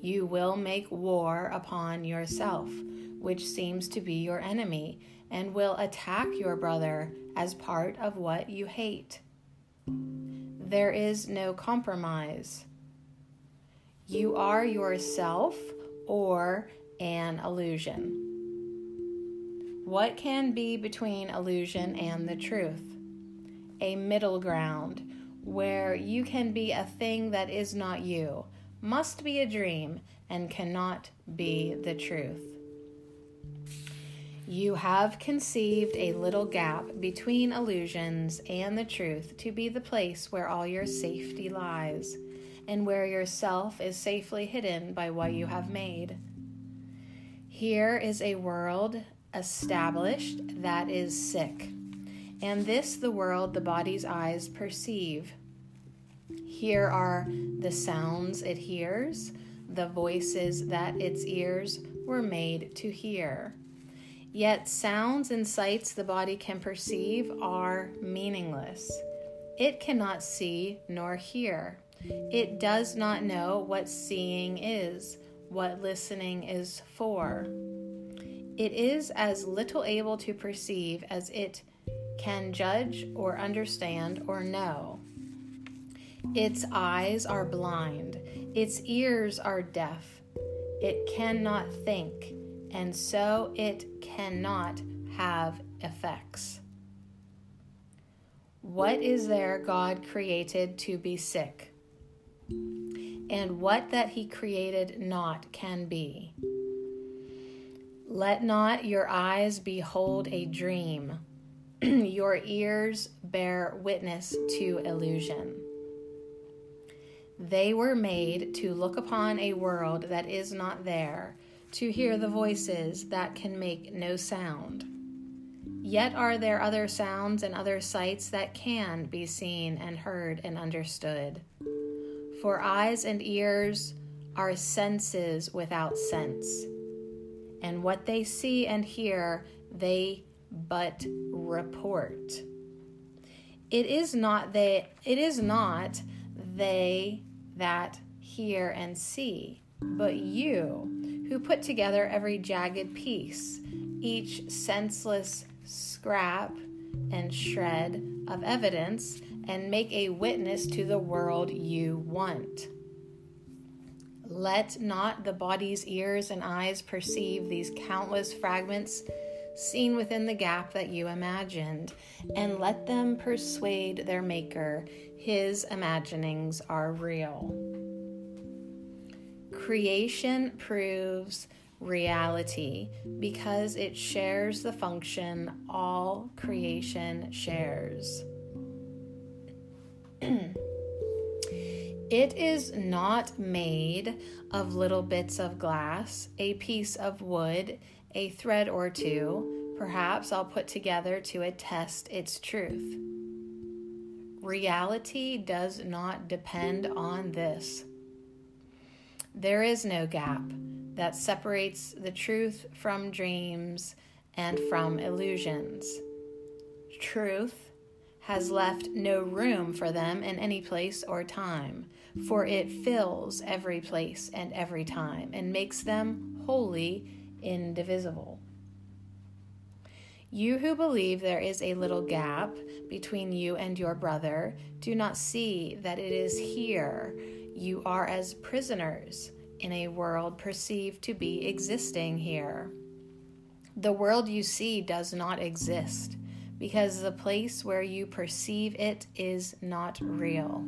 S1: You will make war upon yourself, which seems to be your enemy, and will attack your brother as part of what you hate. There is no compromise. You are yourself or an illusion. What can be between illusion and the truth? A middle ground where you can be a thing that is not you, must be a dream, and cannot be the truth. You have conceived a little gap between illusions and the truth to be the place where all your safety lies, and where yourself is safely hidden by what you have made. Here is a world established that is sick, and this the world the body's eyes perceive. Here are the sounds it hears, the voices that its ears were made to hear. Yet sounds and sights the body can perceive are meaningless. It cannot see nor hear. It does not know what seeing is, what listening is for. It is as little able to perceive as it can judge or understand or know. Its eyes are blind, its ears are deaf. It cannot think and so it cannot have effects. What is there God created to be sick? And what that He created not can be. Let not your eyes behold a dream, your ears bear witness to illusion. They were made to look upon a world that is not there to hear the voices that can make no sound. Yet are there other sounds and other sights that can be seen and heard and understood. For eyes and ears are senses without sense, and what they see and hear, they but report. It is not they it is not they that hear and see, but you who put together every jagged piece, each senseless scrap and shred of evidence, and make a witness to the world you want. Let not the body's ears and eyes perceive these countless fragments seen within the gap that you imagined, and let them persuade their Maker his imaginings are real. Creation proves reality because it shares the function all creation shares. it is not made of little bits of glass, a piece of wood, a thread or two, perhaps I'll put together to attest its truth. Reality does not depend on this. There is no gap that separates the truth from dreams and from illusions. Truth has left no room for them in any place or time, for it fills every place and every time and makes them wholly indivisible. You who believe there is a little gap between you and your brother do not see that it is here you are as prisoners in a world perceived to be existing here. The world you see does not exist because the place where you perceive it is not real.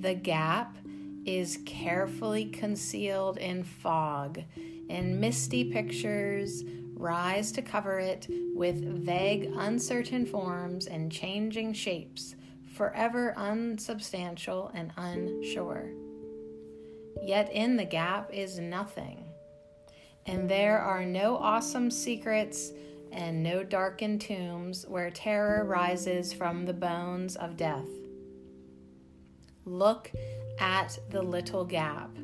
S1: The gap is carefully concealed in fog, and misty pictures rise to cover it with vague, uncertain forms and changing shapes, forever unsubstantial and unsure. Yet in the gap is nothing, and there are no awesome secrets and no darkened tombs where terror rises from the bones of death. Look at the little gap,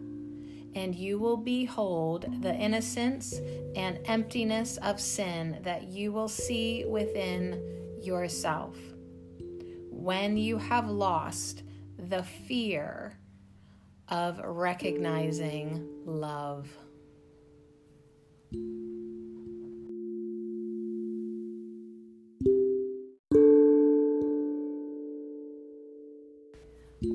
S1: and you will behold the innocence and emptiness of sin that you will see within yourself. When you have lost the fear of recognizing love.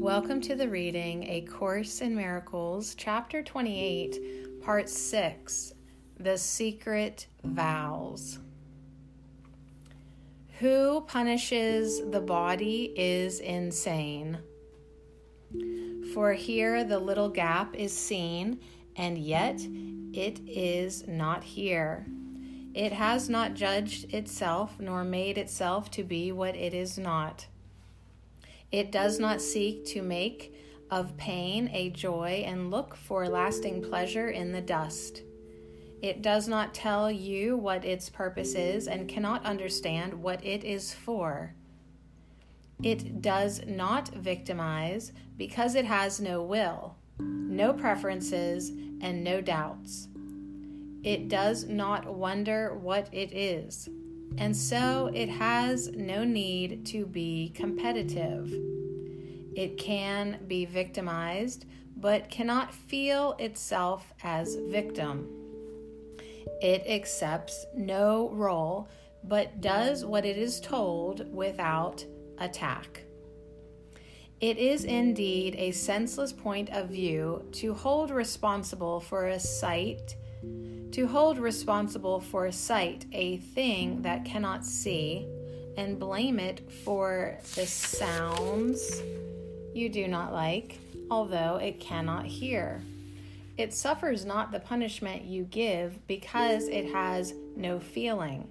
S1: Welcome to the reading A Course in Miracles, Chapter 28, Part 6 The Secret Vows. Who punishes the body is insane. For here the little gap is seen, and yet it is not here. It has not judged itself, nor made itself to be what it is not. It does not seek to make of pain a joy and look for lasting pleasure in the dust. It does not tell you what its purpose is and cannot understand what it is for. It does not victimize because it has no will, no preferences, and no doubts. It does not wonder what it is and so it has no need to be competitive. It can be victimized, but cannot feel itself as victim. It accepts no role, but does what it is told without attack. It is indeed a senseless point of view to hold responsible for a sight to hold responsible for sight a thing that cannot see and blame it for the sounds you do not like, although it cannot hear. It suffers not the punishment you give because it has no feeling.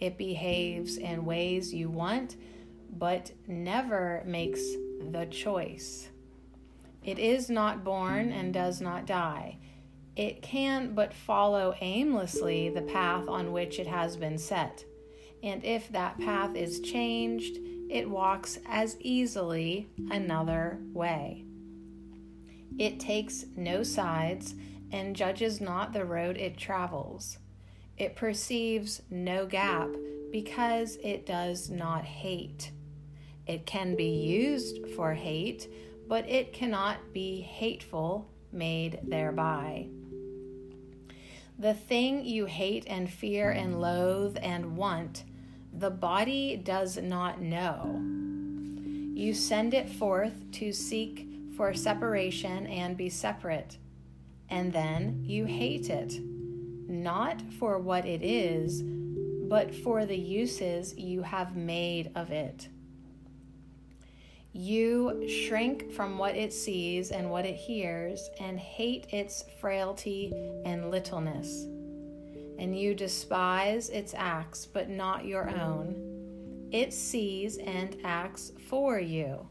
S1: It behaves in ways you want, but never makes the choice. It is not born and does not die it can but follow aimlessly the path on which it has been set. And if that path is changed, it walks as easily another way. It takes no sides and judges not the road it travels. It perceives no gap because it does not hate. It can be used for hate, but it cannot be hateful made thereby. The thing you hate and fear and loathe and want, the body does not know. You send it forth to seek for separation and be separate, and then you hate it, not for what it is, but for the uses you have made of it. You shrink from what it sees and what it hears, and hate its frailty and littleness. And you despise its acts, but not your own. It sees and acts for you.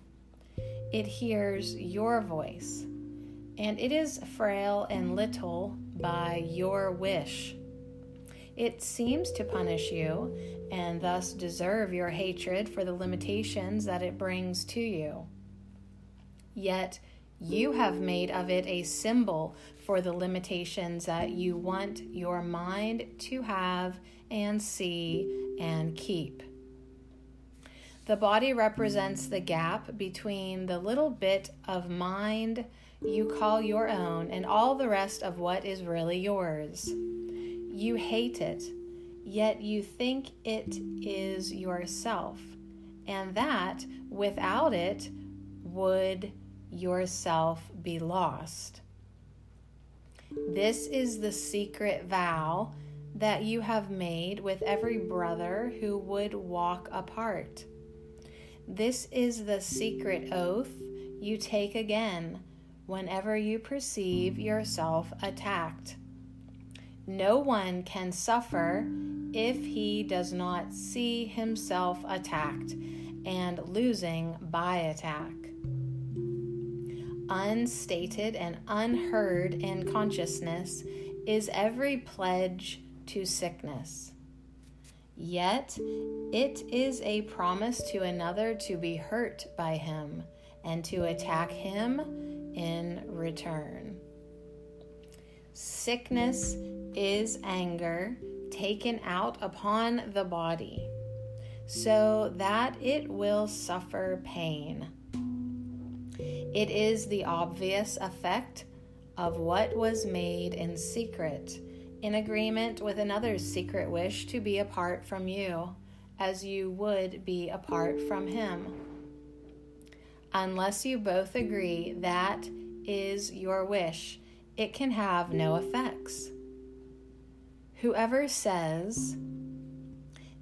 S1: It hears your voice, and it is frail and little by your wish. It seems to punish you and thus deserve your hatred for the limitations that it brings to you. Yet you have made of it a symbol for the limitations that you want your mind to have and see and keep. The body represents the gap between the little bit of mind you call your own and all the rest of what is really yours. You hate it, yet you think it is yourself, and that without it would yourself be lost. This is the secret vow that you have made with every brother who would walk apart. This is the secret oath you take again whenever you perceive yourself attacked. No one can suffer if he does not see himself attacked and losing by attack. Unstated and unheard in consciousness is every pledge to sickness. Yet it is a promise to another to be hurt by him and to attack him in return. Sickness is anger taken out upon the body so that it will suffer pain. It is the obvious effect of what was made in secret in agreement with another's secret wish to be apart from you, as you would be apart from him. Unless you both agree that is your wish, it can have no effects. Whoever says,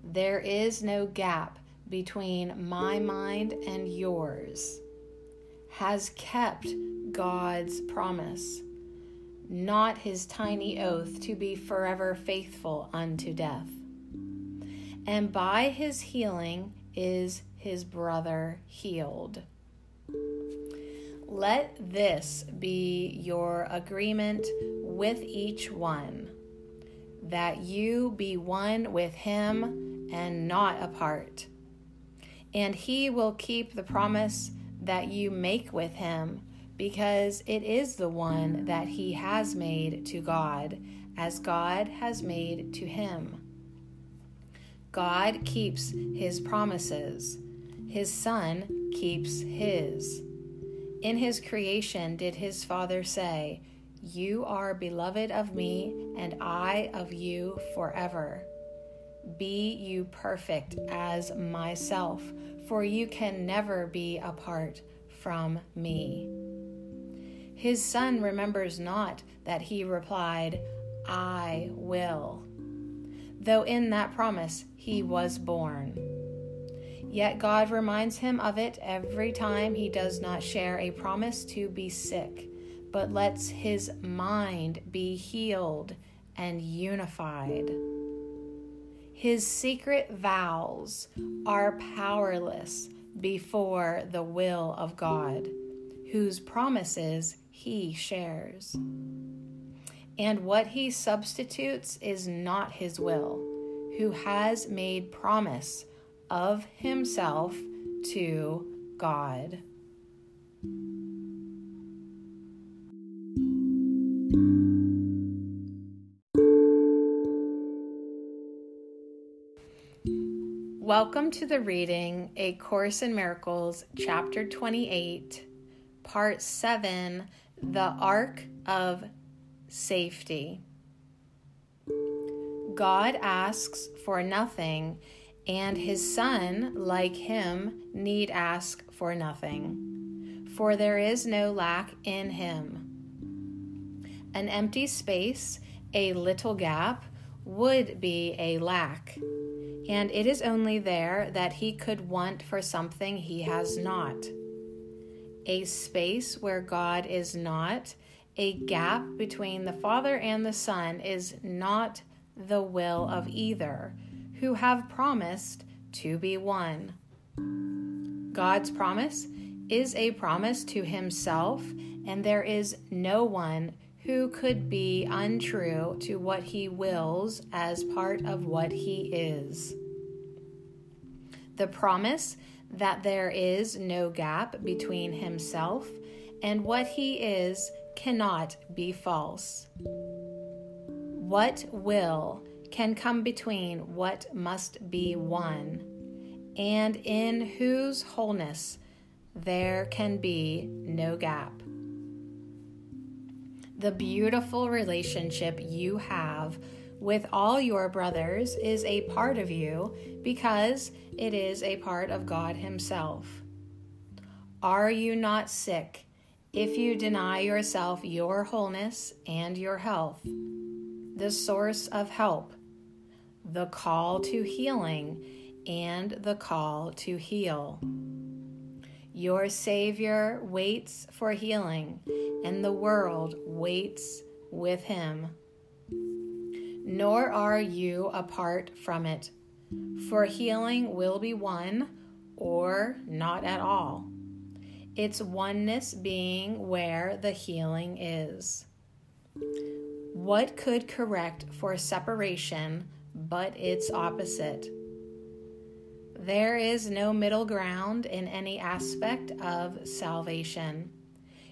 S1: There is no gap between my mind and yours, has kept God's promise not his tiny oath to be forever faithful unto death. And by his healing is his brother healed. Let this be your agreement with each one, that you be one with him and not apart. And he will keep the promise that you make with him because it is the one that he has made to God, as God has made to him. God keeps his promises, his Son keeps his. In his creation did his Father say, You are beloved of me, and I of you forever. Be you perfect as myself, for you can never be apart from me. His son remembers not that he replied, I will. Though in that promise he was born. Yet God reminds him of it every time he does not share a promise to be sick, but lets his mind be healed and unified. His secret vows are powerless before the will of God, whose promises he shares. And what he substitutes is not his will, who has made promise of himself to God. Welcome to the reading A Course in Miracles, Chapter 28, Part 7 the Ark of Safety. God asks for nothing, and his Son, like him, need ask for nothing, for there is no lack in him. An empty space, a little gap, would be a lack, and it is only there that he could want for something he has not a space where God is not, a gap between the Father and the Son is not the will of either, who have promised to be one. God's promise is a promise to Himself, and there is no one who could be untrue to what He wills as part of what He is. The promise that there is no gap between himself and what he is cannot be false. What will can come between what must be one, and in whose wholeness there can be no gap. The beautiful relationship you have with all your brothers is a part of you because it is a part of God Himself. Are you not sick if you deny yourself your wholeness and your health? The source of help the call to healing and the call to heal. Your Savior waits for healing, and the world waits with him. Nor are you apart from it, for healing will be one or not at all. Its oneness being where the healing is. What could correct for separation but its opposite? There is no middle ground in any aspect of salvation.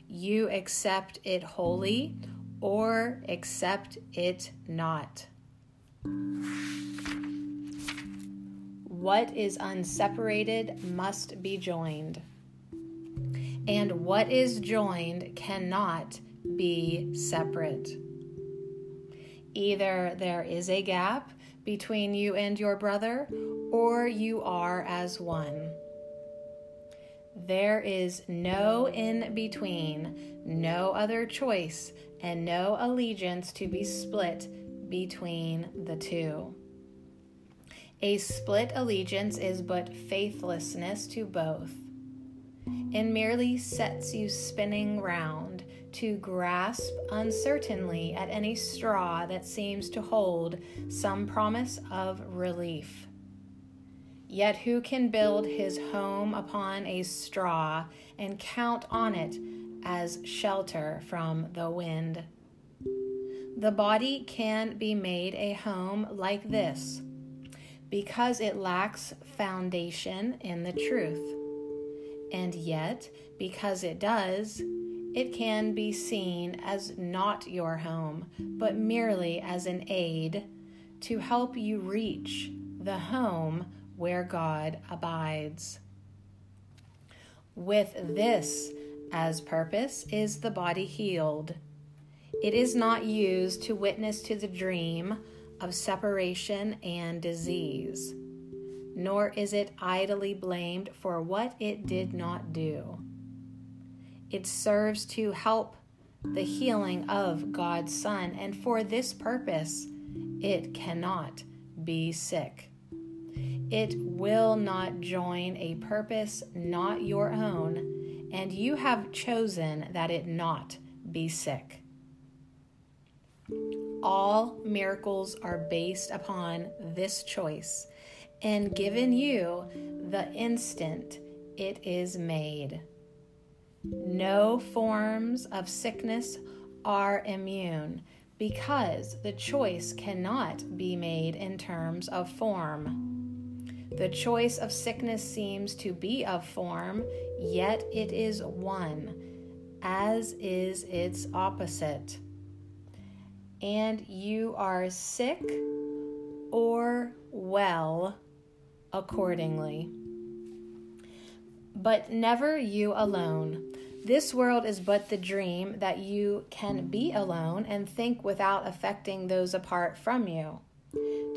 S1: You accept it wholly or accept it not. What is unseparated must be joined, and what is joined cannot be separate. Either there is a gap between you and your brother, or you are as one. There is no in between, no other choice, and no allegiance to be split between the two. A split allegiance is but faithlessness to both, and merely sets you spinning round to grasp uncertainly at any straw that seems to hold some promise of relief. Yet who can build his home upon a straw and count on it as shelter from the wind? The body can be made a home like this because it lacks foundation in the truth. And yet, because it does, it can be seen as not your home, but merely as an aid to help you reach the home where God abides. With this as purpose is the body healed. It is not used to witness to the dream of separation and disease, nor is it idly blamed for what it did not do. It serves to help the healing of God's Son, and for this purpose, it cannot be sick. It will not join a purpose not your own, and you have chosen that it not be sick. All miracles are based upon this choice and given you the instant it is made. No forms of sickness are immune because the choice cannot be made in terms of form. The choice of sickness seems to be of form, yet it is one, as is its opposite. And you are sick or well accordingly. But never you alone. This world is but the dream that you can be alone and think without affecting those apart from you.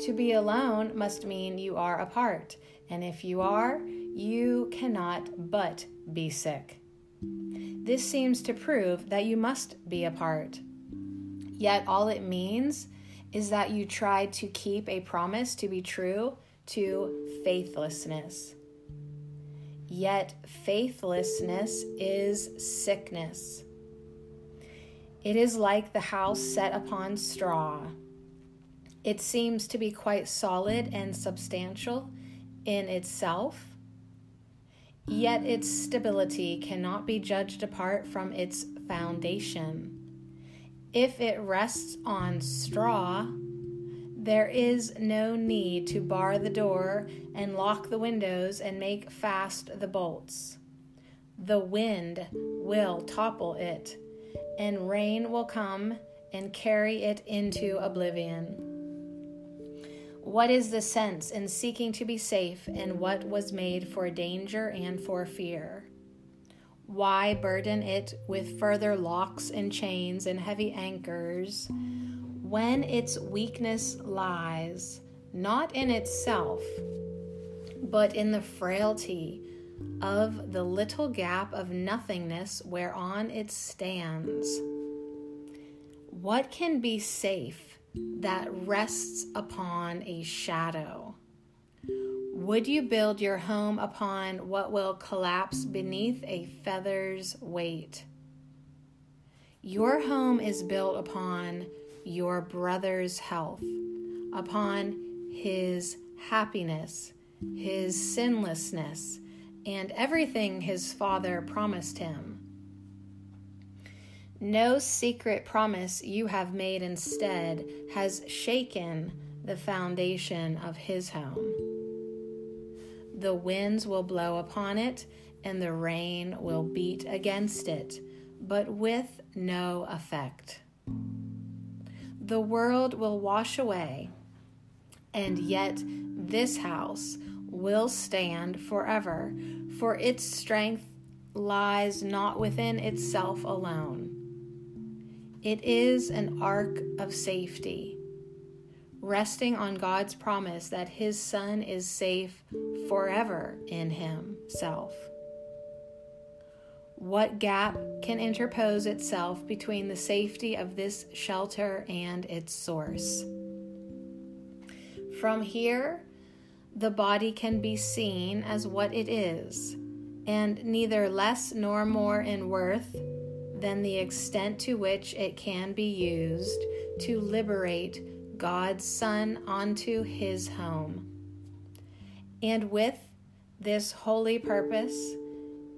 S1: To be alone must mean you are apart, and if you are, you cannot but be sick. This seems to prove that you must be apart. Yet all it means is that you tried to keep a promise to be true to faithlessness. Yet faithlessness is sickness. It is like the house set upon straw. It seems to be quite solid and substantial in itself, yet its stability cannot be judged apart from its foundation. If it rests on straw, there is no need to bar the door and lock the windows and make fast the bolts. The wind will topple it, and rain will come and carry it into oblivion. What is the sense in seeking to be safe in what was made for danger and for fear? Why burden it with further locks and chains and heavy anchors when its weakness lies not in itself, but in the frailty of the little gap of nothingness whereon it stands? What can be safe that rests upon a shadow. Would you build your home upon what will collapse beneath a feather's weight? Your home is built upon your brother's health, upon his happiness, his sinlessness, and everything his father promised him. No secret promise you have made instead has shaken the foundation of his home. The winds will blow upon it, and the rain will beat against it, but with no effect. The world will wash away, and yet this house will stand forever, for its strength lies not within itself alone. It is an ark of safety, resting on God's promise that His Son is safe forever in Himself. What gap can interpose itself between the safety of this shelter and its source? From here, the body can be seen as what it is, and neither less nor more in worth than the extent to which it can be used to liberate God's Son onto his home. And with this holy purpose,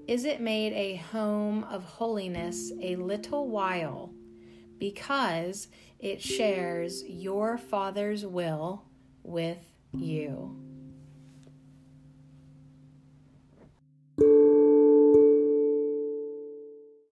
S1: is it made a home of holiness a little while, because it shares your Father's will with you.